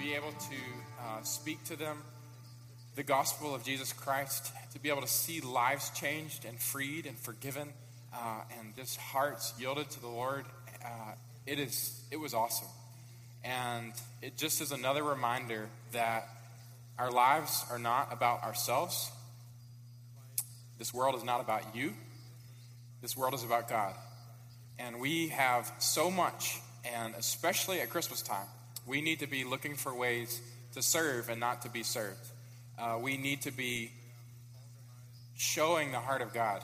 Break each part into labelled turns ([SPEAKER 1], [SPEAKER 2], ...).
[SPEAKER 1] be able to uh, speak to them the gospel of Jesus Christ, to be able to see lives changed and freed and forgiven, uh, and just hearts yielded to the Lord. Uh, it is it was awesome, and it just is another reminder that our lives are not about ourselves. This world is not about you. This world is about God. And we have so much, and especially at Christmas time, we need to be looking for ways to serve and not to be served. Uh, we need to be showing the heart of God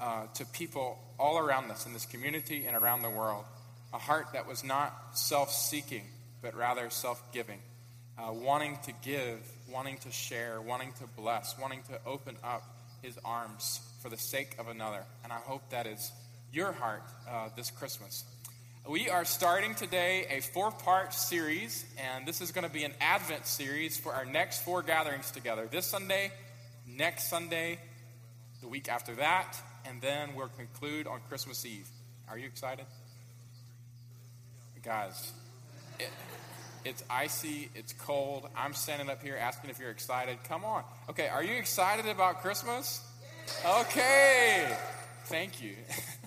[SPEAKER 1] uh, to people all around us in this community and around the world. A heart that was not self seeking, but rather self giving, uh, wanting to give, wanting to share, wanting to bless, wanting to open up his arms for the sake of another. And I hope that is your heart uh, this Christmas. We are starting today a four part series, and this is going to be an Advent series for our next four gatherings together. This Sunday, next Sunday, the week after that, and then we'll conclude on Christmas Eve. Are you excited? Guys, it, it's icy, it's cold. I'm standing up here asking if you're excited. Come on. Okay, are you excited about Christmas? Okay. Thank you.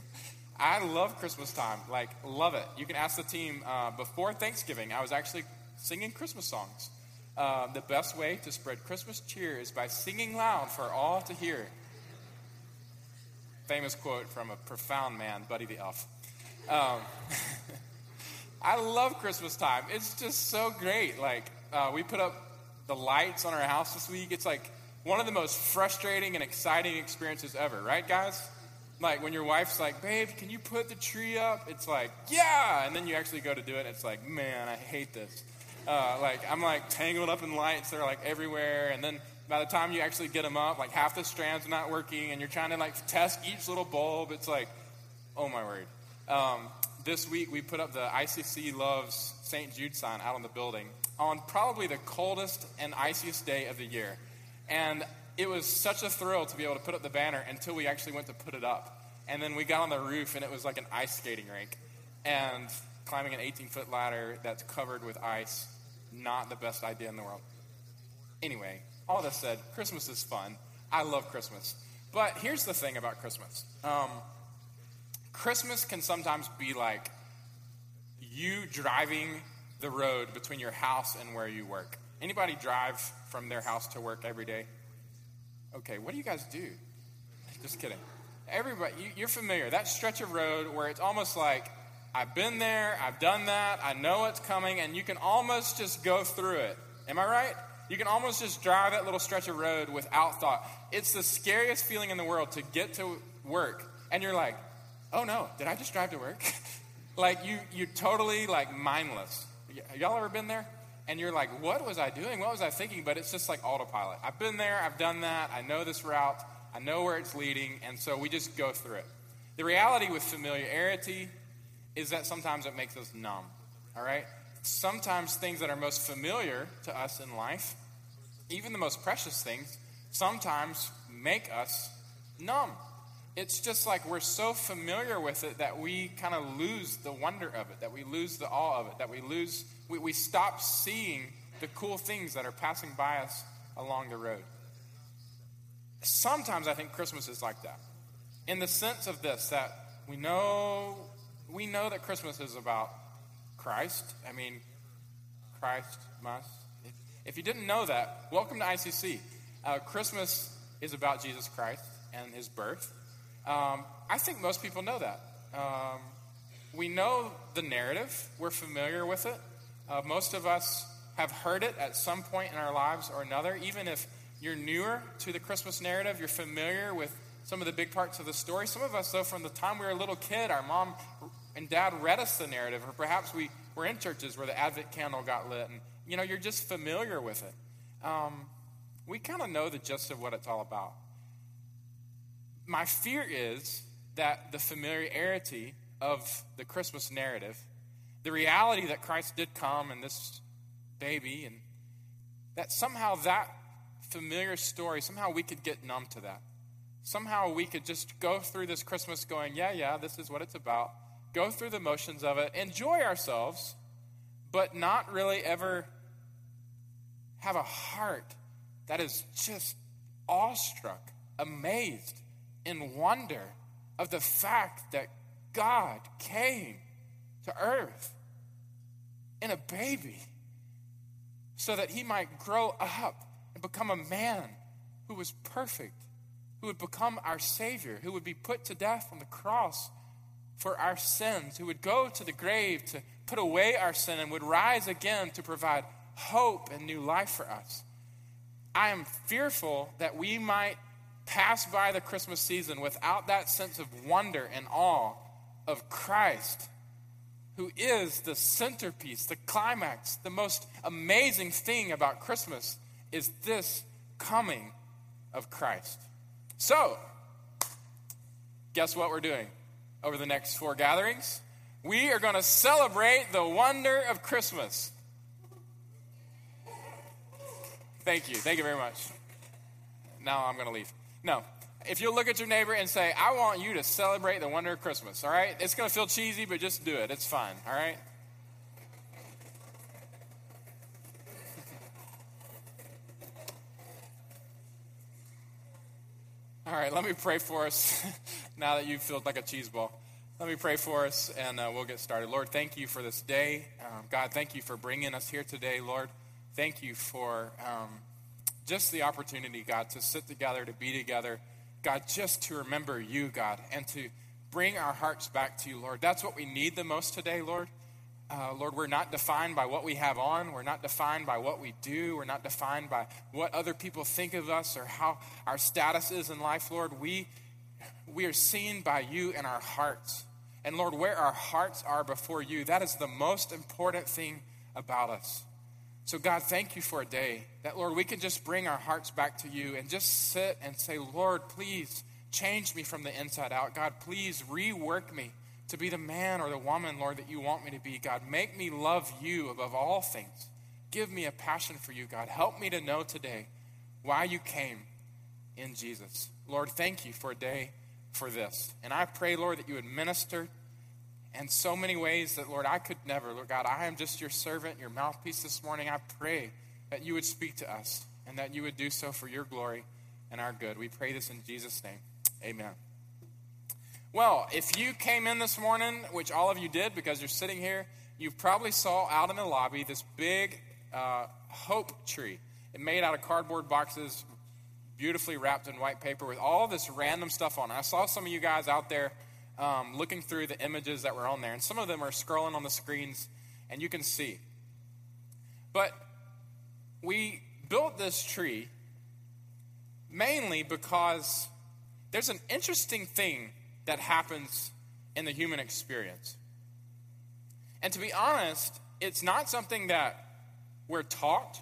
[SPEAKER 1] I love Christmas time. Like, love it. You can ask the team uh, before Thanksgiving, I was actually singing Christmas songs. Uh, the best way to spread Christmas cheer is by singing loud for all to hear. Famous quote from a profound man, Buddy the Elf. Um, I love Christmas time. It's just so great. Like, uh, we put up the lights on our house this week. It's like one of the most frustrating and exciting experiences ever, right, guys? Like when your wife's like, babe, can you put the tree up? It's like, yeah. And then you actually go to do it, and it's like, man, I hate this. Uh, like, I'm like tangled up in lights that are like everywhere. And then by the time you actually get them up, like half the strands are not working, and you're trying to like test each little bulb. It's like, oh my word. Um, this week we put up the ICC Loves St. Jude sign out on the building on probably the coldest and iciest day of the year. And it was such a thrill to be able to put up the banner until we actually went to put it up. And then we got on the roof, and it was like an ice skating rink. And climbing an 18 foot ladder that's covered with ice, not the best idea in the world. Anyway, all that said, Christmas is fun. I love Christmas. But here's the thing about Christmas um, Christmas can sometimes be like you driving the road between your house and where you work. Anybody drive from their house to work every day? Okay, what do you guys do? Just kidding. Everybody, you, are familiar. That stretch of road where it's almost like, I've been there, I've done that, I know what's coming, and you can almost just go through it. Am I right? You can almost just drive that little stretch of road without thought. It's the scariest feeling in the world to get to work, and you're like, oh no, did I just drive to work? like you, you totally like mindless. Y'all ever been there? And you're like, what was I doing? What was I thinking? But it's just like autopilot. I've been there, I've done that, I know this route, I know where it's leading, and so we just go through it. The reality with familiarity is that sometimes it makes us numb, all right? Sometimes things that are most familiar to us in life, even the most precious things, sometimes make us numb. It's just like we're so familiar with it that we kind of lose the wonder of it, that we lose the awe of it, that we lose we, we stop seeing the cool things that are passing by us along the road. Sometimes I think Christmas is like that. In the sense of this, that we know we know that Christmas is about Christ. I mean, Christ must. If, if you didn't know that, welcome to ICC. Uh, Christmas is about Jesus Christ and his birth. Um, I think most people know that. Um, we know the narrative, we're familiar with it. Uh, most of us have heard it at some point in our lives or another. Even if you're newer to the Christmas narrative, you're familiar with some of the big parts of the story. Some of us, though, from the time we were a little kid, our mom and dad read us the narrative, or perhaps we were in churches where the Advent candle got lit, and you know, you're just familiar with it. Um, we kind of know the gist of what it's all about. My fear is that the familiarity of the Christmas narrative the reality that Christ did come and this baby, and that somehow that familiar story, somehow we could get numb to that. Somehow we could just go through this Christmas going, yeah, yeah, this is what it's about. Go through the motions of it, enjoy ourselves, but not really ever have a heart that is just awestruck, amazed, in wonder of the fact that God came to earth in a baby so that he might grow up and become a man who was perfect, who would become our Savior, who would be put to death on the cross for our sins, who would go to the grave to put away our sin and would rise again to provide hope and new life for us. I am fearful that we might pass by the Christmas season without that sense of wonder and awe of Christ, who is the centerpiece, the climax, the most amazing thing about Christmas is this coming of Christ. So, guess what we're doing over the next four gatherings? We are going to celebrate the wonder of Christmas. Thank you. Thank you very much. Now I'm going to leave. No. If you look at your neighbor and say, I want you to celebrate the wonder of Christmas, all right? It's going to feel cheesy, but just do it. It's fine, all right? All right, let me pray for us now that you feel like a cheese ball. Let me pray for us and uh, we'll get started. Lord, thank you for this day. Um, God, thank you for bringing us here today, Lord. Thank you for um, just the opportunity, God, to sit together, to be together. God, just to remember you, God, and to bring our hearts back to you, Lord. That's what we need the most today, Lord. Uh, Lord, we're not defined by what we have on. We're not defined by what we do. We're not defined by what other people think of us or how our status is in life, Lord. We, we are seen by you in our hearts. And Lord, where our hearts are before you, that is the most important thing about us. So, God, thank you for a day that, Lord, we can just bring our hearts back to you and just sit and say, Lord, please change me from the inside out. God, please rework me to be the man or the woman, Lord, that you want me to be. God, make me love you above all things. Give me a passion for you, God. Help me to know today why you came in Jesus. Lord, thank you for a day for this. And I pray, Lord, that you would minister in so many ways that, Lord, I could never. Lord God, I am just your servant, your mouthpiece this morning. I pray that you would speak to us and that you would do so for your glory and our good. We pray this in Jesus' name. Amen. Well, if you came in this morning, which all of you did because you're sitting here, you probably saw out in the lobby this big uh, hope tree. It made out of cardboard boxes, beautifully wrapped in white paper with all this random stuff on it. I saw some of you guys out there um, looking through the images that were on there, and some of them are scrolling on the screens, and you can see. But we built this tree mainly because there's an interesting thing that happens in the human experience. And to be honest, it's not something that we're taught,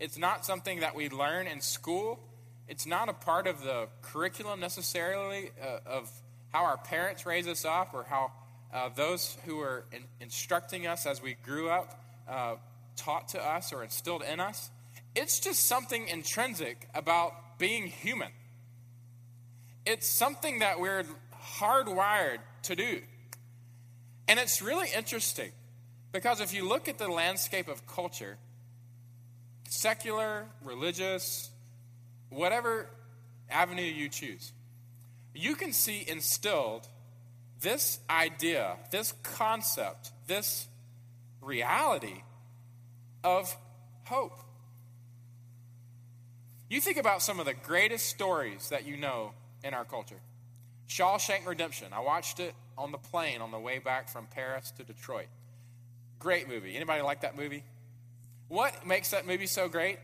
[SPEAKER 1] it's not something that we learn in school, it's not a part of the curriculum necessarily uh, of how our parents raise us up or how uh, those who were in, instructing us as we grew up uh, taught to us or instilled in us. It's just something intrinsic about being human. It's something that we're hardwired to do. And it's really interesting because if you look at the landscape of culture, secular, religious, whatever avenue you choose, you can see instilled this idea, this concept, this reality of hope. You think about some of the greatest stories that you know in our culture. Shawshank Redemption. I watched it on the plane on the way back from Paris to Detroit. Great movie. Anybody like that movie? What makes that movie so great?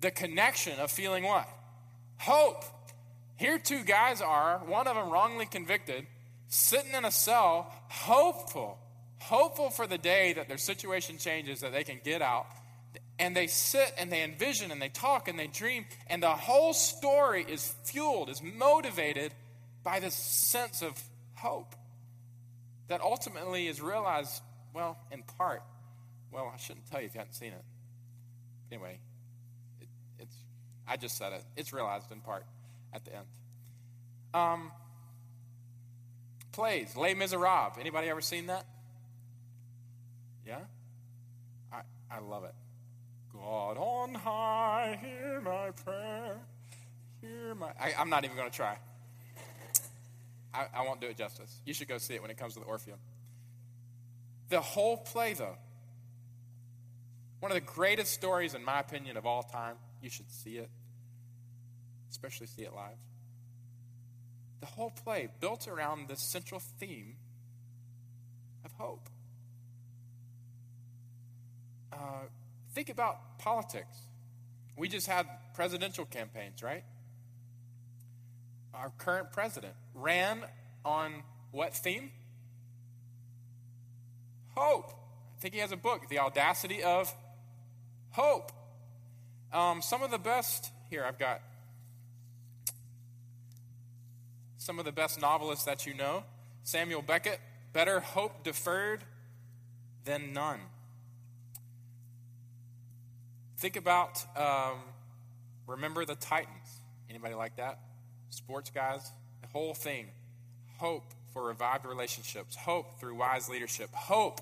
[SPEAKER 1] The connection of feeling what? Hope. Here two guys are, one of them wrongly convicted, sitting in a cell, hopeful, hopeful for the day that their situation changes, that they can get out. And they sit and they envision and they talk and they dream, and the whole story is fueled, is motivated by this sense of hope that ultimately is realized, well, in part. Well, I shouldn't tell you if you haven't seen it. Anyway, it, it's I just said it. It's realized in part at the end. Um, plays Les Miserables. Anybody ever seen that? Yeah, I I love it. God on high, hear my prayer. Hear my. I, am not even going to try. I, I won't do it justice. You should go see it when it comes to the Orpheum. The whole play, though, one of the greatest stories, in my opinion, of all time. You should see it, especially see it live. The whole play built around the central theme of hope. Uh, think about politics. We just had presidential campaigns, right? Our current president ran on what theme? Hope. I think he has a book, The Audacity of Hope. Um, some of the best, here I've got some of the best novelists that you know Samuel Beckett, Better Hope Deferred Than None. Think about um, Remember the Titans. Anybody like that? Sports guys? The whole thing. Hope for revived relationships, hope through wise leadership, hope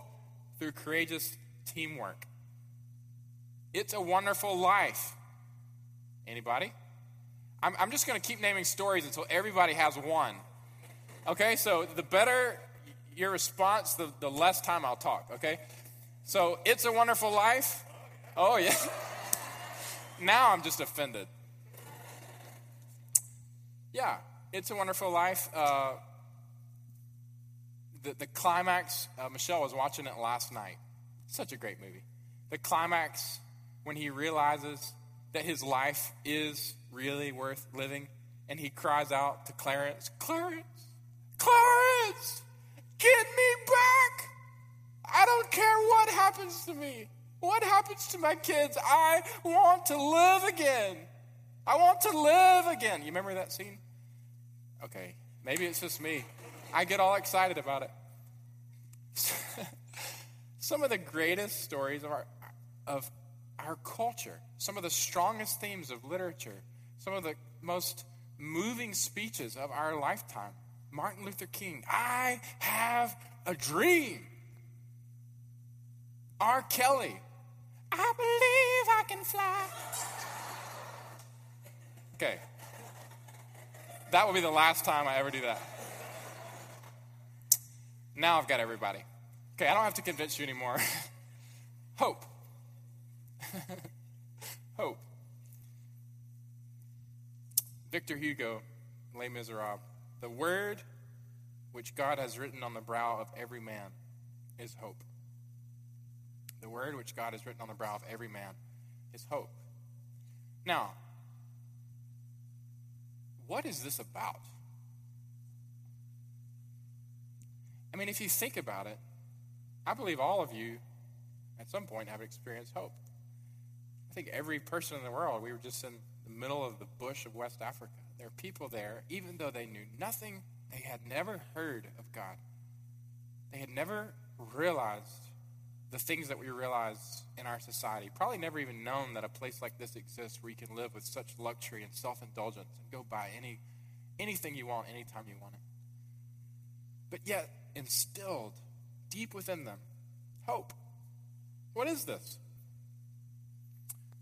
[SPEAKER 1] through courageous teamwork. It's a wonderful life. Anybody? I'm, I'm just going to keep naming stories until everybody has one. Okay, so the better your response, the, the less time I'll talk, okay? So, It's a Wonderful Life. Oh, yeah. now I'm just offended. Yeah, It's a Wonderful Life. Uh, the, the climax, uh, Michelle was watching it last night. Such a great movie. The climax when he realizes that his life is really worth living and he cries out to Clarence, Clarence, Clarence, get me back. I don't care what happens to me. What happens to my kids? I want to live again. I want to live again. You remember that scene? Okay, maybe it's just me. I get all excited about it. Some of the greatest stories of our, of our culture, some of the strongest themes of literature, some of the most moving speeches of our lifetime. Martin Luther King, I have a dream. R. Kelly, I believe I can fly. Okay. That will be the last time I ever do that. Now I've got everybody. Okay, I don't have to convince you anymore. Hope. Hope. Victor Hugo, Les Miserables. The word which God has written on the brow of every man is hope. The word which God has written on the brow of every man is hope. Now, what is this about? I mean, if you think about it, I believe all of you at some point have experienced hope. I think every person in the world, we were just in the middle of the bush of West Africa. There are people there, even though they knew nothing, they had never heard of God. They had never realized the things that we realize in our society. Probably never even known that a place like this exists where you can live with such luxury and self indulgence and go buy any, anything you want anytime you want it. But yet, instilled deep within them hope. What is this?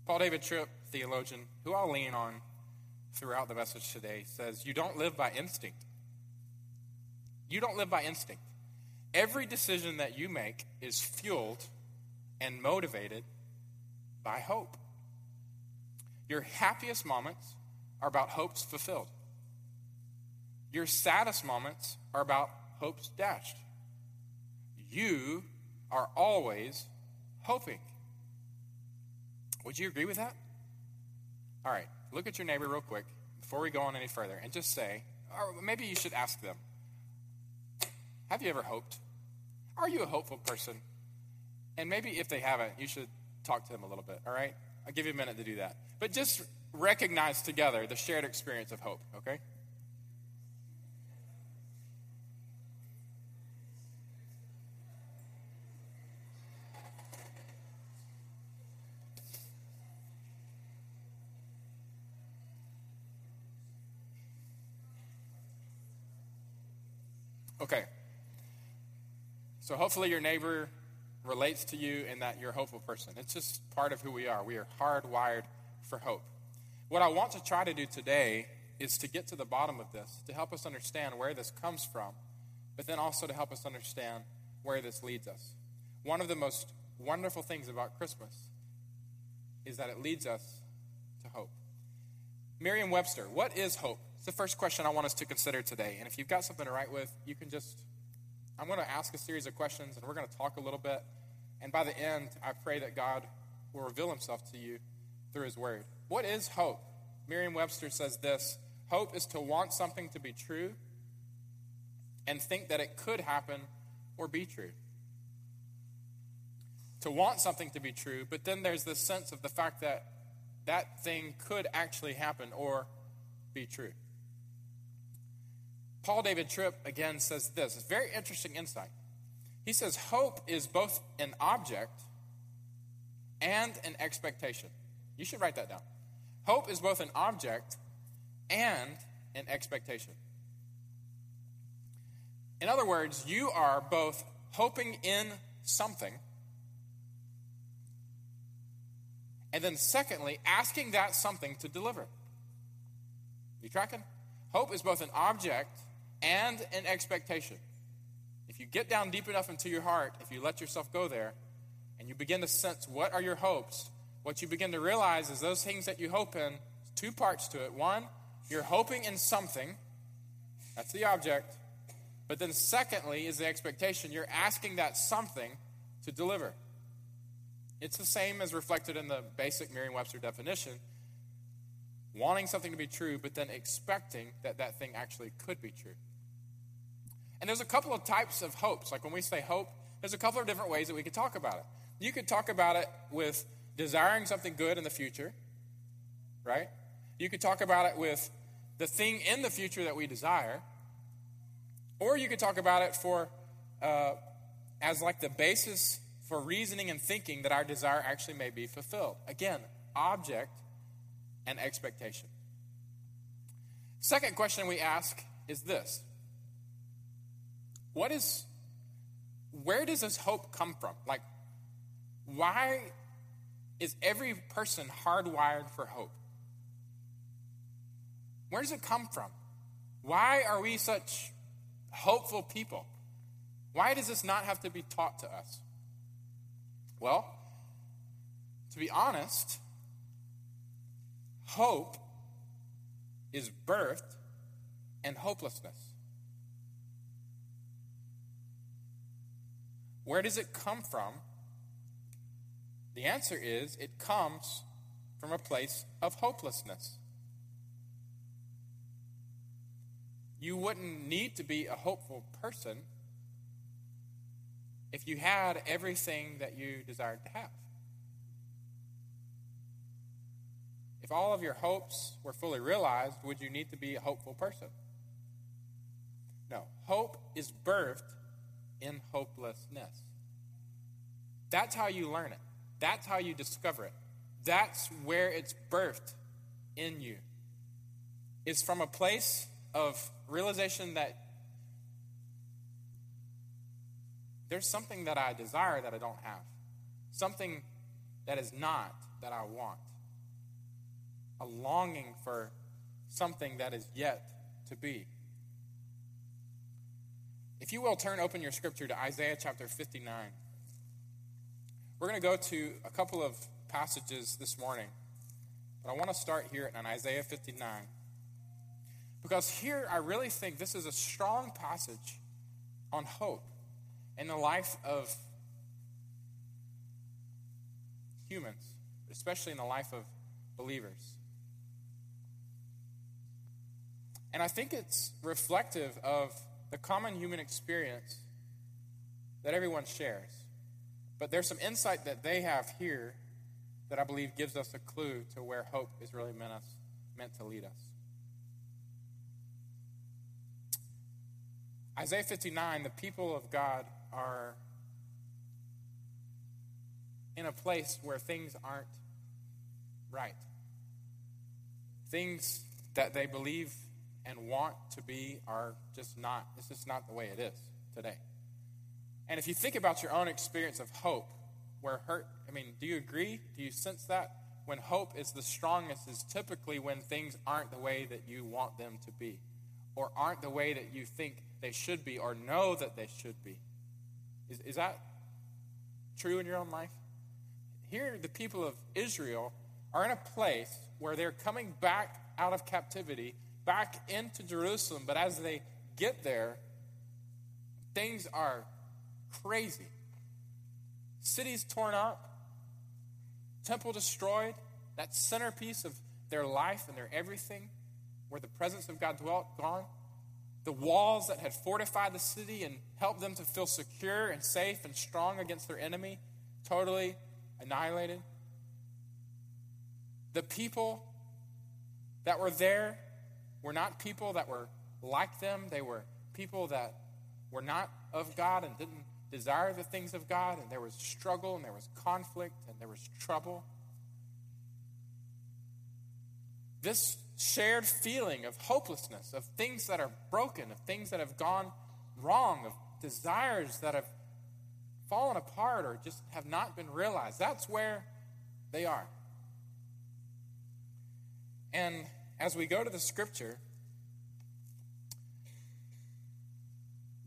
[SPEAKER 1] Paul David Tripp, theologian, who I'll lean on throughout the message today, says, You don't live by instinct. You don't live by instinct. Every decision that you make is fueled and motivated by hope. Your happiest moments are about hopes fulfilled. Your saddest moments are about hopes dashed. You are always hoping. Would you agree with that? All right, look at your neighbor real quick before we go on any further and just say, or maybe you should ask them, Have you ever hoped? Are you a hopeful person? And maybe if they haven't, you should talk to them a little bit, all right? I'll give you a minute to do that. But just recognize together the shared experience of hope, okay? Okay. So hopefully your neighbor relates to you and that you're a hopeful person. It's just part of who we are. We are hardwired for hope. What I want to try to do today is to get to the bottom of this, to help us understand where this comes from, but then also to help us understand where this leads us. One of the most wonderful things about Christmas is that it leads us to hope. Merriam Webster, what is hope? It's the first question I want us to consider today. And if you've got something to write with, you can just, I'm going to ask a series of questions and we're going to talk a little bit. And by the end, I pray that God will reveal himself to you through his word. What is hope? Merriam Webster says this Hope is to want something to be true and think that it could happen or be true. To want something to be true, but then there's this sense of the fact that that thing could actually happen or be true. Paul David Tripp again says this. It's very interesting insight. He says, Hope is both an object and an expectation. You should write that down. Hope is both an object and an expectation. In other words, you are both hoping in something, and then secondly, asking that something to deliver. You tracking? Hope is both an object and an expectation. If you get down deep enough into your heart, if you let yourself go there, and you begin to sense what are your hopes, what you begin to realize is those things that you hope in, two parts to it. One, you're hoping in something, that's the object. But then, secondly, is the expectation. You're asking that something to deliver. It's the same as reflected in the basic Merriam Webster definition wanting something to be true, but then expecting that that thing actually could be true. And there's a couple of types of hopes. Like when we say hope, there's a couple of different ways that we could talk about it. You could talk about it with desiring something good in the future, right? You could talk about it with the thing in the future that we desire, or you could talk about it for uh, as like the basis for reasoning and thinking that our desire actually may be fulfilled. Again, object and expectation. Second question we ask is this What is, where does this hope come from? Like, why is every person hardwired for hope? Where does it come from? Why are we such hopeful people? Why does this not have to be taught to us? Well, to be honest, hope is birthed in hopelessness. Where does it come from? The answer is it comes from a place of hopelessness. You wouldn't need to be a hopeful person if you had everything that you desired to have. If all of your hopes were fully realized, would you need to be a hopeful person? No. Hope is birthed in hopelessness. That's how you learn it. That's how you discover it. That's where it's birthed in you. It's from a place of realization that there's something that I desire that I don't have, something that is not that I want, a longing for something that is yet to be. If you will, turn open your scripture to Isaiah chapter 59. We're going to go to a couple of passages this morning, but I want to start here in Isaiah 59. Because here I really think this is a strong passage on hope in the life of humans, especially in the life of believers. And I think it's reflective of the common human experience that everyone shares. But there's some insight that they have here that I believe gives us a clue to where hope is really meant, us, meant to lead us. Isaiah 59, the people of God are in a place where things aren't right. Things that they believe and want to be are just not, it's just not the way it is today. And if you think about your own experience of hope, where hurt, I mean, do you agree? Do you sense that? When hope is the strongest is typically when things aren't the way that you want them to be, or aren't the way that you think they should be, or know that they should be. Is, is that true in your own life? Here, the people of Israel are in a place where they're coming back out of captivity, back into Jerusalem, but as they get there, things are crazy. Cities torn up, temple destroyed, that centerpiece of their life and their everything, where the presence of God dwelt, gone. The walls that had fortified the city and helped them to feel secure and safe and strong against their enemy, totally annihilated. The people that were there were not people that were like them. They were people that were not of God and didn't desire the things of God, and there was struggle, and there was conflict, and there was trouble. This shared feeling of hopelessness, of things that are broken, of things that have gone wrong, of desires that have fallen apart or just have not been realized. That's where they are. And as we go to the scripture,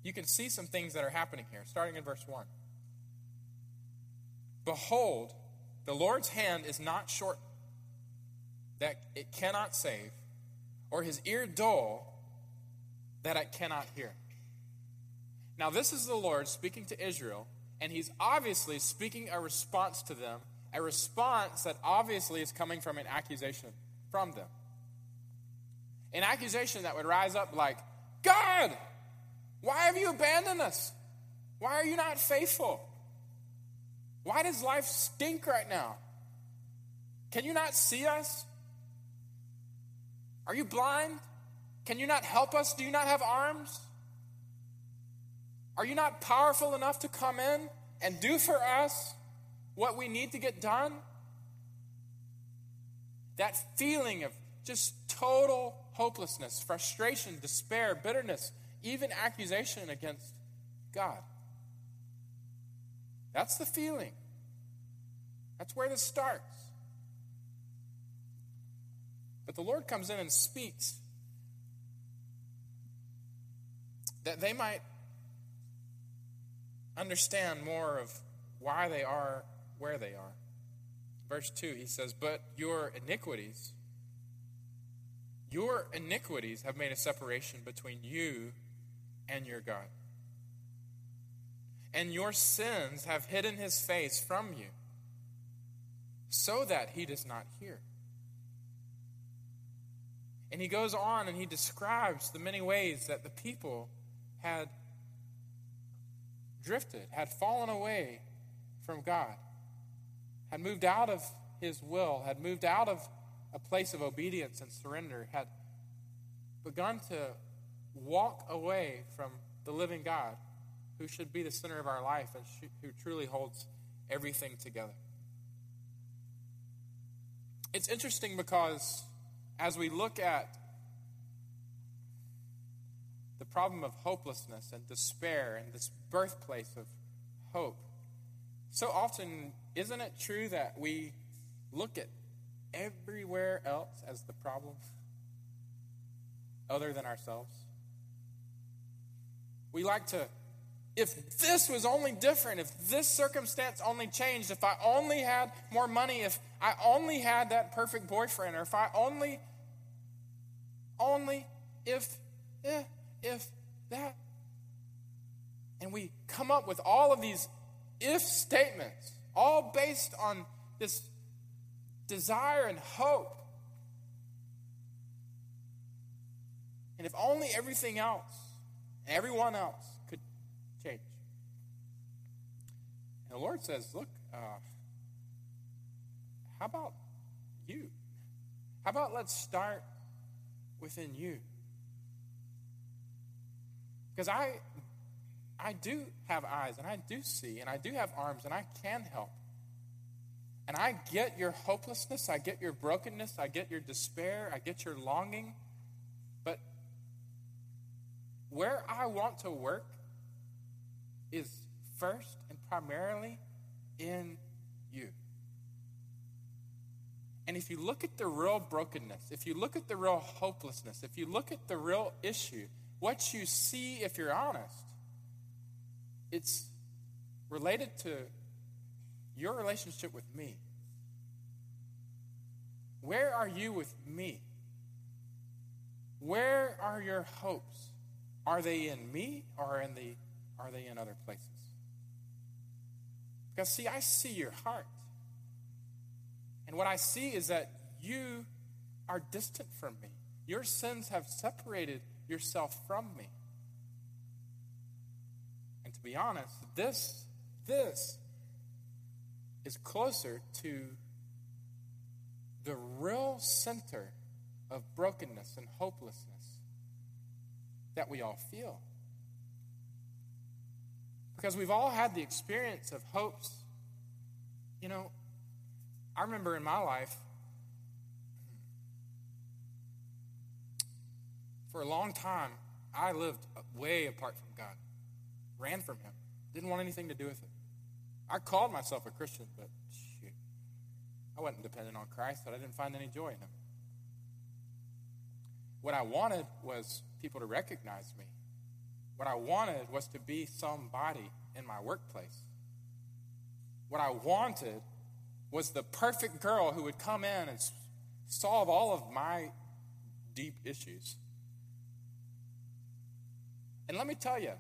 [SPEAKER 1] you can see some things that are happening here, starting in verse 1. Behold, the Lord's hand is not short that it cannot save, or his ear dull that it cannot hear. Now, this is the Lord speaking to Israel, and he's obviously speaking a response to them, a response that obviously is coming from an accusation from them. An accusation that would rise up like, God, why have you abandoned us? Why are you not faithful? Why does life stink right now? Can you not see us? Are you blind? Can you not help us? Do you not have arms? Are you not powerful enough to come in and do for us what we need to get done? That feeling of just total hopelessness, frustration, despair, bitterness, even accusation against God. That's the feeling. That's where this starts. But the Lord comes in and speaks that they might understand more of why they are where they are. Verse 2, he says, But your iniquities, your iniquities have made a separation between you and your God. And your sins have hidden his face from you, so that he does not hear. And he goes on and he describes the many ways that the people had drifted, had fallen away from God, had moved out of his will, had moved out of a place of obedience and surrender, had begun to walk away from the living God who should be the center of our life and who truly holds everything together. It's interesting because as we look at the problem of hopelessness and despair and this birthplace of hope, so often, isn't it true that we look at everywhere else as the problem other than ourselves? We like to, if this was only different, if this circumstance only changed, if I only had more money, if I only had that perfect boyfriend, or if I only, only, if, if, if that. And we come up with all of these if statements, all based on this desire and hope. And if only everything else, everyone else could change. And the Lord says, Look, uh, how about you? How about let's start within you? Because I I do have eyes and I do see and I do have arms and I can help. And I get your hopelessness, I get your brokenness, I get your despair, I get your longing. But where I want to work is first and primarily in you. And if you look at the real brokenness, if you look at the real hopelessness, if you look at the real issue, what you see, if you're honest, it's related to your relationship with me. Where are you with me? Where are your hopes? Are they in me or in the, are they in other places? Because, see, I see your heart. And what I see is that you are distant from me. Your sins have separated yourself from me. And to be honest, this, this is closer to the real center of brokenness and hopelessness that we all feel. Because we've all had the experience of hopes. You know, I remember in my life, for a long time, I lived way apart from God, ran from Him, didn't want anything to do with it. I called myself a Christian, but shoot, I wasn't dependent on Christ, but I didn't find any joy in Him. What I wanted was people to recognize me. What I wanted was to be somebody in my workplace. What I wanted was the perfect girl who would come in and solve all of my deep issues. And let me tell you,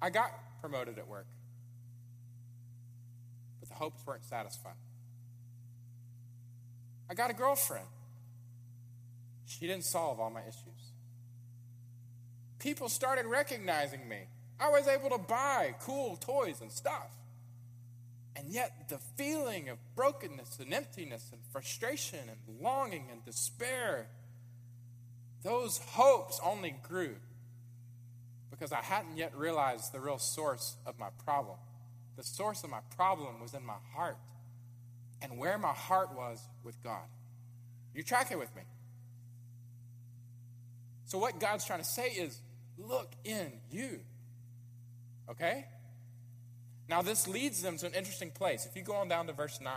[SPEAKER 1] I got promoted at work, the hopes weren't satisfied. I got a girlfriend. She didn't solve all my issues. People started recognizing me. I was able to buy cool toys and stuff. And yet, the feeling of brokenness and emptiness and frustration and longing and despair, those hopes only grew because I hadn't yet realized the real source of my problem. The source of my problem was in my heart and where my heart was with God. You tracking with me? So, what God's trying to say is look in you. Okay? Now, this leads them to an interesting place. If you go on down to verse 9.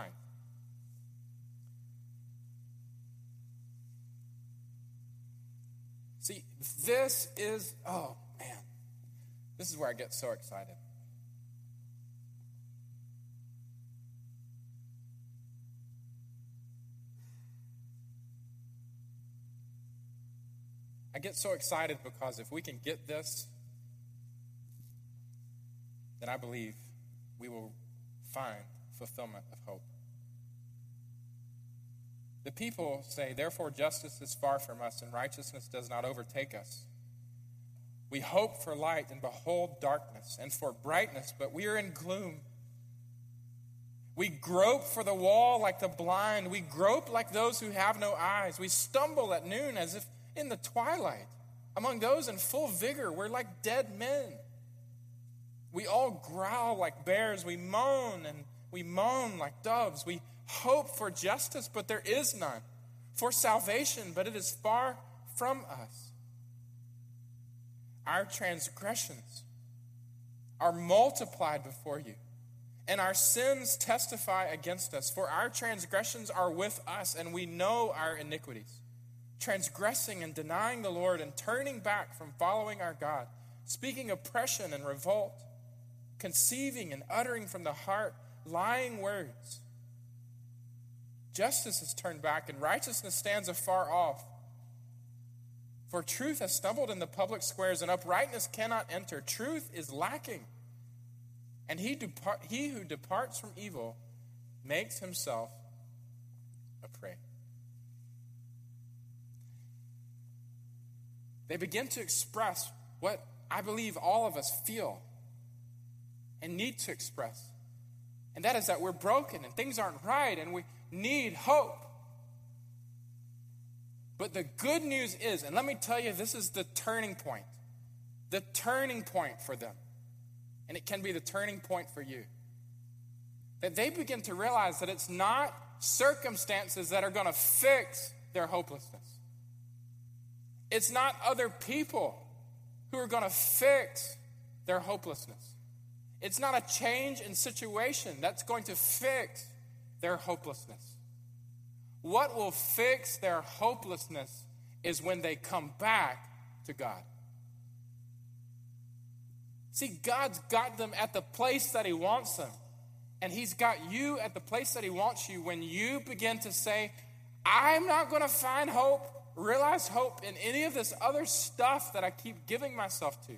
[SPEAKER 1] See, this is, oh man, this is where I get so excited. I get so excited because if we can get this, then I believe we will find fulfillment of hope. The people say, Therefore, justice is far from us, and righteousness does not overtake us. We hope for light and behold darkness, and for brightness, but we are in gloom. We grope for the wall like the blind. We grope like those who have no eyes. We stumble at noon as if in the twilight. Among those in full vigor, we're like dead men. We all growl like bears. We moan and we moan like doves. We hope for justice, but there is none. For salvation, but it is far from us. Our transgressions are multiplied before you, and our sins testify against us. For our transgressions are with us, and we know our iniquities. Transgressing and denying the Lord and turning back from following our God, speaking oppression and revolt conceiving and uttering from the heart lying words. Justice is turned back, and righteousness stands afar off. For truth has stumbled in the public squares, and uprightness cannot enter. Truth is lacking. And he, depart, he who departs from evil makes himself a prey. They begin to express what I believe all of us feel and need to express. And that is that we're broken and things aren't right and we need hope. But the good news is, and let me tell you, this is the turning point. The turning point for them. And it can be the turning point for you. That they begin to realize that it's not circumstances that are going to fix their hopelessness. It's not other people who are going to fix their hopelessness. It's not a change in situation that's going to fix their hopelessness. What will fix their hopelessness is when they come back to God. See, God's got them at the place that He wants them. And He's got you at the place that He wants you when you begin to say, I'm not going to find hope, realize hope in any of this other stuff that I keep giving myself to.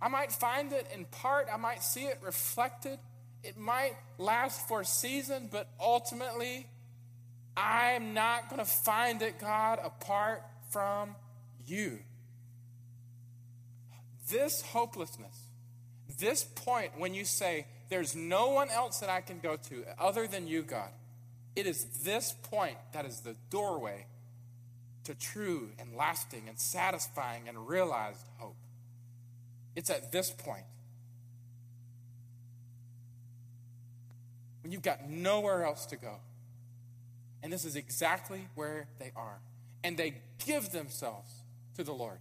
[SPEAKER 1] I might find it in part, I might see it reflected. It might last for a season, but ultimately, I'm not going to find it, God, apart from you. This hopelessness, this point when you say, There's no one else that I can go to other than you, God, it is this point that is the doorway to true and lasting and satisfying and realized hope. It's at this point. When you've got nowhere else to go. And this is exactly where they are. And they give themselves to the Lord.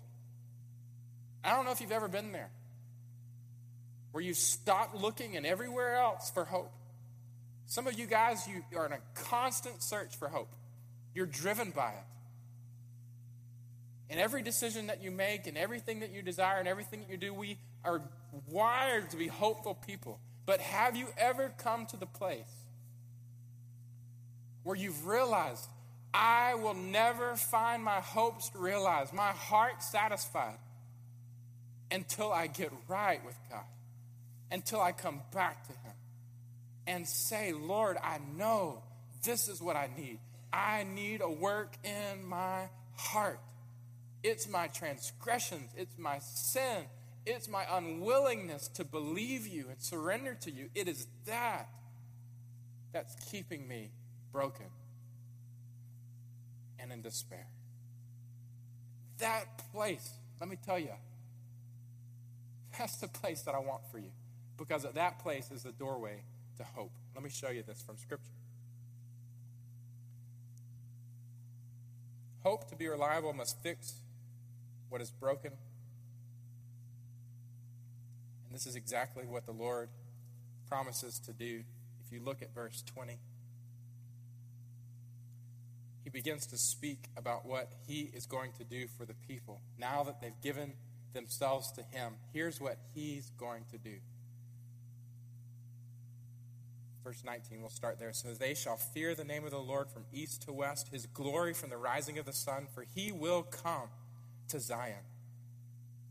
[SPEAKER 1] I don't know if you've ever been there where you stop looking and everywhere else for hope. Some of you guys, you are in a constant search for hope. You're driven by it. And every decision that you make and everything that you desire and everything that you do, we are wired to be hopeful people. But have you ever come to the place where you've realized, I will never find my hopes realized, my heart satisfied, until I get right with God, until I come back to Him and say, Lord, I know this is what I need. I need a work in my heart. It's my transgressions, it's my sin, it's my unwillingness to believe you and surrender to you. It is that that's keeping me broken and in despair. That place, let me tell you, that's the place that I want for you. Because at that place is the doorway to hope. Let me show you this from Scripture. Hope to be reliable must fix what is broken. And this is exactly what the Lord promises to do. If you look at verse 20, he begins to speak about what he is going to do for the people. Now that they've given themselves to him, here's what he's going to do. Verse 19, we'll start there. So they shall fear the name of the Lord from east to west, his glory from the rising of the sun, for he will come to Zion.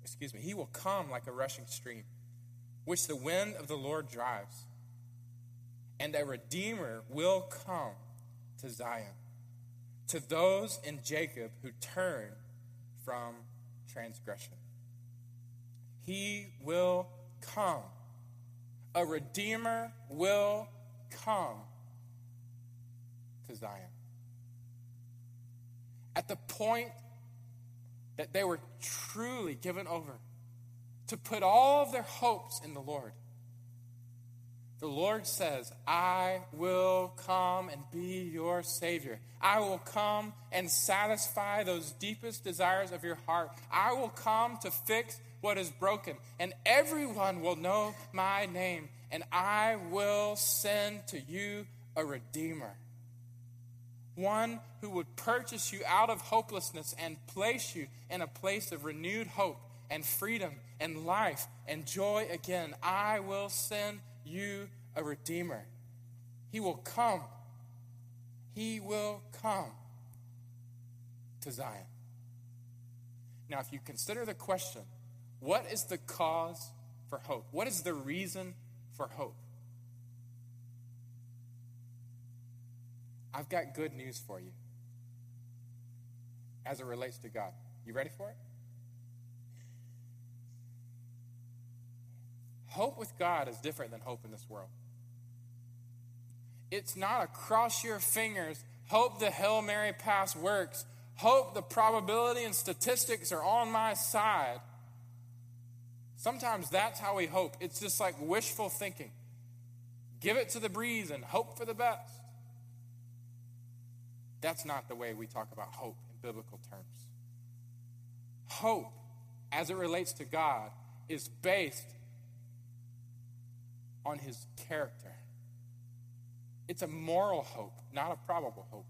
[SPEAKER 1] Excuse me, he will come like a rushing stream, which the wind of the Lord drives. And a redeemer will come to Zion, to those in Jacob who turn from transgression. He will come. A redeemer will come to Zion. At the point that they were truly given over to put all of their hopes in the Lord. The Lord says, I will come and be your Savior. I will come and satisfy those deepest desires of your heart. I will come to fix what is broken, and everyone will know my name, and I will send to you a Redeemer one who would purchase you out of hopelessness and place you in a place of renewed hope and freedom and life and joy again. I will send you a Redeemer. He will come. He will come to Zion. Now, if you consider the question, what is the cause for hope? What is the reason for hope? I've got good news for you as it relates to God. You ready for it? Hope with God is different than hope in this world. It's not a cross your fingers, hope the Hail Mary pass works, hope the probability and statistics are on my side. Sometimes that's how we hope. It's just like wishful thinking. Give it to the breeze and hope for the best. That's not the way we talk about hope in biblical terms. Hope, as it relates to God, is based on his character. It's a moral hope, not a probable hope.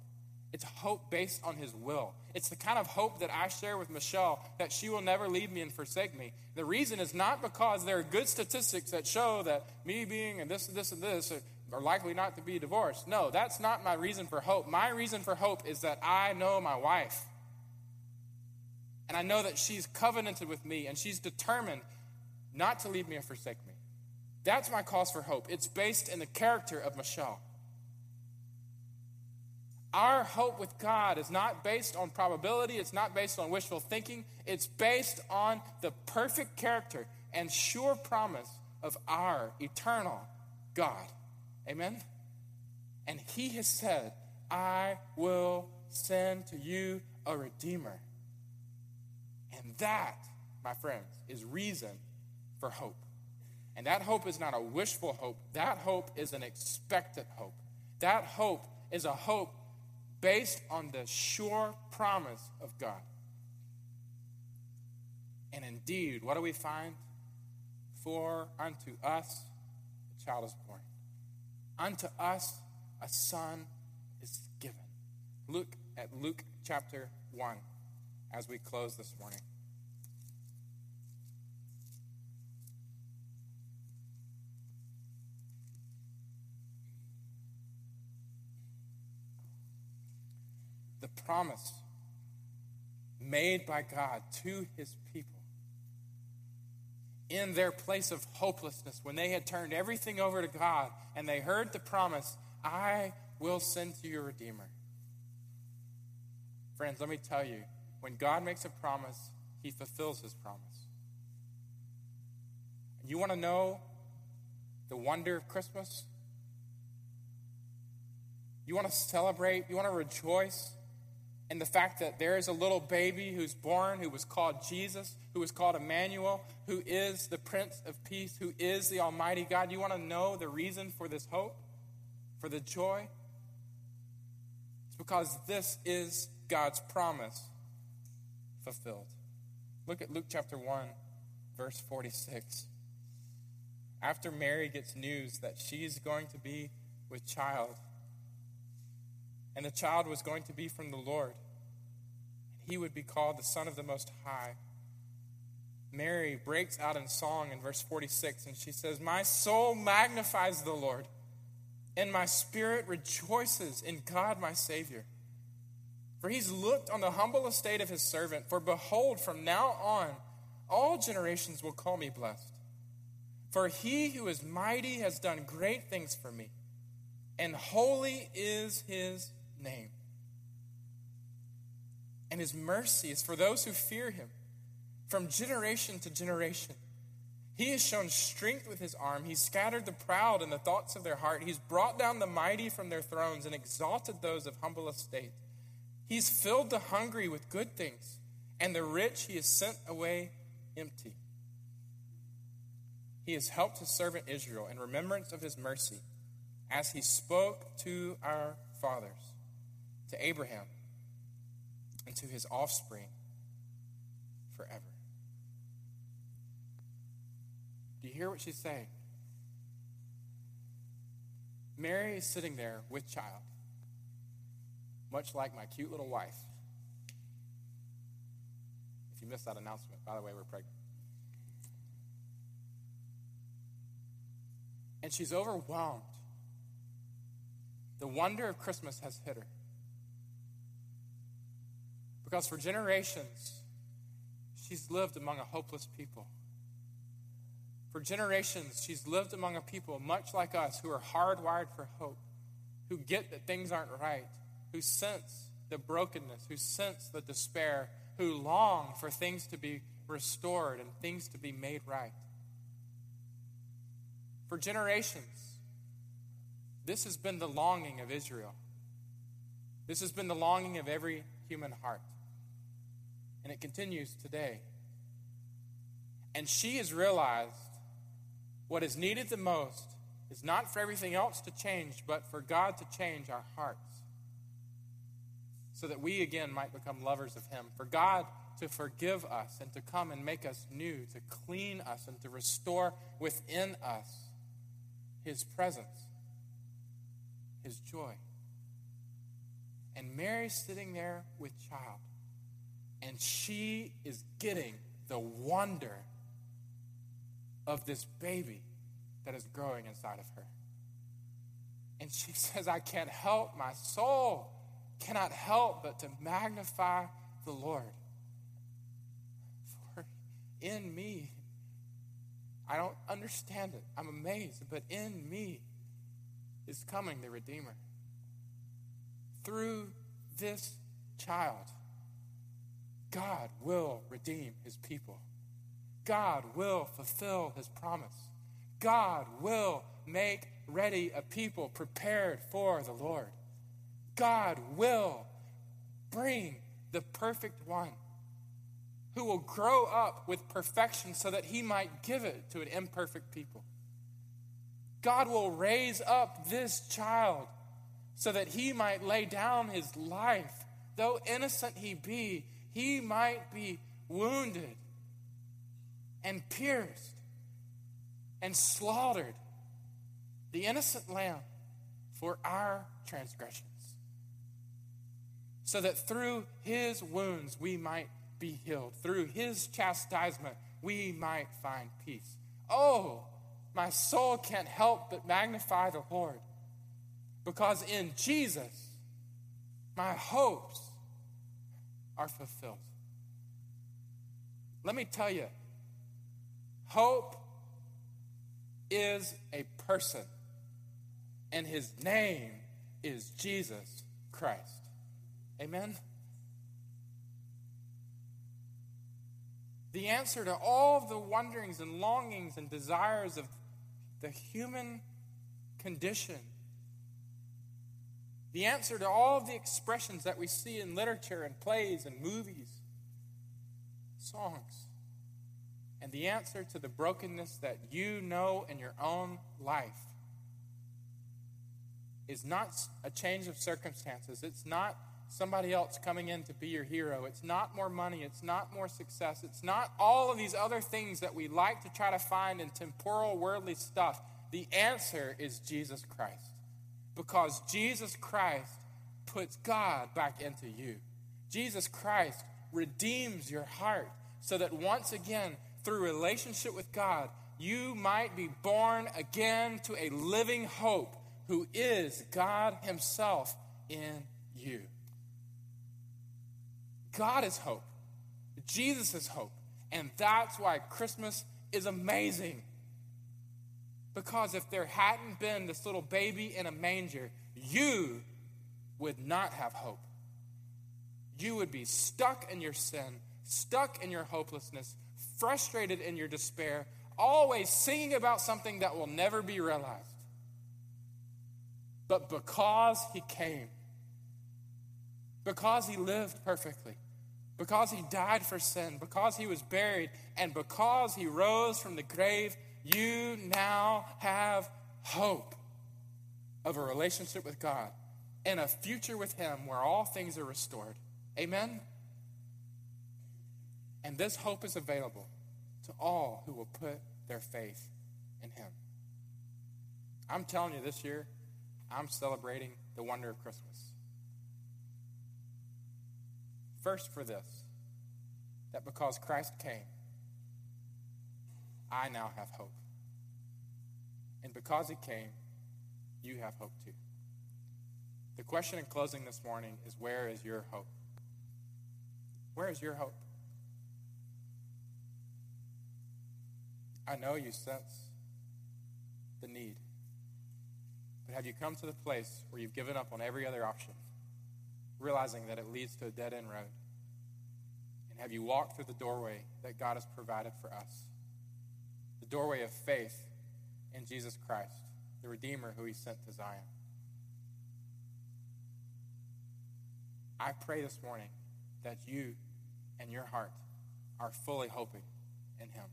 [SPEAKER 1] It's hope based on his will. It's the kind of hope that I share with Michelle that she will never leave me and forsake me. The reason is not because there are good statistics that show that me being and this and this and this are likely not to be divorced. No, that's not my reason for hope. My reason for hope is that I know my wife. And I know that she's covenanted with me and she's determined not to leave me and forsake me. That's my cause for hope. It's based in the character of Michelle. Our hope with God is not based on probability, it's not based on wishful thinking, it's based on the perfect character and sure promise of our eternal God. Amen? And He has said, I will send to you a Redeemer. And that, my friends, is reason for hope. And that hope is not a wishful hope, that hope is an expectant hope. That hope is a hope based on the sure promise of God. And indeed, what do we find? For unto us a child is born, unto us a son is given. Look at Luke chapter 1 as we close this morning. The promise made by God to his people in their place of hopelessness when they had turned everything over to God and they heard the promise, I will send to you a Redeemer. Friends, let me tell you, when God makes a promise, he fulfills his promise. You want to know the wonder of Christmas? You want to celebrate? You want to rejoice? And the fact that there is a little baby who's born who was called Jesus, who was called Emmanuel, who is the Prince of Peace, who is the Almighty God. You want to know the reason for this hope, for the joy? It's because this is God's promise fulfilled. Look at Luke chapter 1, verse 46. After Mary gets news that she's going to be with child, and the child was going to be from the Lord, and he would be called the Son of the Most High. Mary breaks out in song in verse 46, and she says, My soul magnifies the Lord, and my spirit rejoices in God my Savior. For he's looked on the humble estate of his servant. For behold, from now on, all generations will call me blessed. For he who is mighty has done great things for me, and holy is his name. And his mercy is for those who fear him from generation to generation. He has shown strength with his arm. He's scattered the proud in the thoughts of their heart. He's brought down the mighty from their thrones and exalted those of humble estate. He's filled the hungry with good things, and the rich he has sent away empty. He has helped his servant Israel in remembrance of his mercy, as he spoke to our fathers to Abraham and to his offspring forever. Do you hear what she's saying? Mary is sitting there with child, much like my cute little wife. If you missed that announcement, by the way, we're pregnant. And she's overwhelmed. The wonder of Christmas has hit her. Because for generations, she's lived among a hopeless people. For generations, she's lived among a people much like us who are hardwired for hope, who get that things aren't right, who sense the brokenness, who sense the despair, who long for things to be restored and things to be made right. For generations, this has been the longing of Israel. This has been the longing of every human heart. And it continues today. And she has realized what is needed the most is not for everything else to change, but for God to change our hearts. so that we again might become lovers of Him. For God to forgive us and to come and make us new, to clean us and to restore within us His presence, His joy. And Mary's sitting there with child, and she is getting the wonder of this baby that is growing inside of her. And she says, I can't help, my soul cannot help but to magnify the Lord. For in me, I don't understand it, I'm amazed, but in me is coming the Redeemer. Through this child, God will redeem his people. God will fulfill his promise. God will make ready a people prepared for the Lord. God will bring the perfect one who will grow up with perfection so that he might give it to an imperfect people. God will raise up this child so that he might lay down his life. Though innocent he be, he might be wounded and pierced and slaughtered, the innocent lamb for our transgressions so that through his wounds we might be healed. Through his chastisement we might find peace. Oh, my soul can't help but magnify the Lord because in Jesus my hopes are fulfilled. Let me tell you, hope is a person, and his name is Jesus Christ. Amen? The answer to all the wonderings and longings and desires of the human condition. The answer to all of the expressions that we see in literature and plays and movies, songs. And the answer to the brokenness that you know in your own life is not a change of circumstances. It's not somebody else coming in to be your hero. It's not more money. It's not more success. It's not all of these other things that we like to try to find in temporal, worldly stuff. The answer is Jesus Christ. Because Jesus Christ puts God back into you. Jesus Christ redeems your heart so that once again, through relationship with God, you might be born again to a living hope who is God Himself in you. God is hope. Jesus is hope. And that's why Christmas is amazing. Because if there hadn't been this little baby in a manger, you would not have hope. You would be stuck in your sin, stuck in your hopelessness, frustrated in your despair, always singing about something that will never be realized. But because he came, because he lived perfectly, because he died for sin, because he was buried, and because he rose from the grave, you now have hope of a relationship with God and a future with him where all things are restored. Amen? And this hope is available to all who will put their faith in him. I'm telling you, this year, I'm celebrating the wonder of Christmas. First, for this, that because Christ came, I now have hope. And because he came, you have hope too. The question in closing this morning is where is your hope? Where is your hope? I know you sense the need. But have you come to the place where you've given up on every other option? realizing that it leads to a dead end road? And have you walked through the doorway that God has provided for us? Doorway of faith in Jesus Christ, the Redeemer who He sent to Zion. I pray this morning that you and your heart are fully hoping in Him.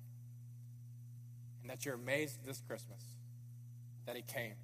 [SPEAKER 1] And that you're amazed this Christmas that He came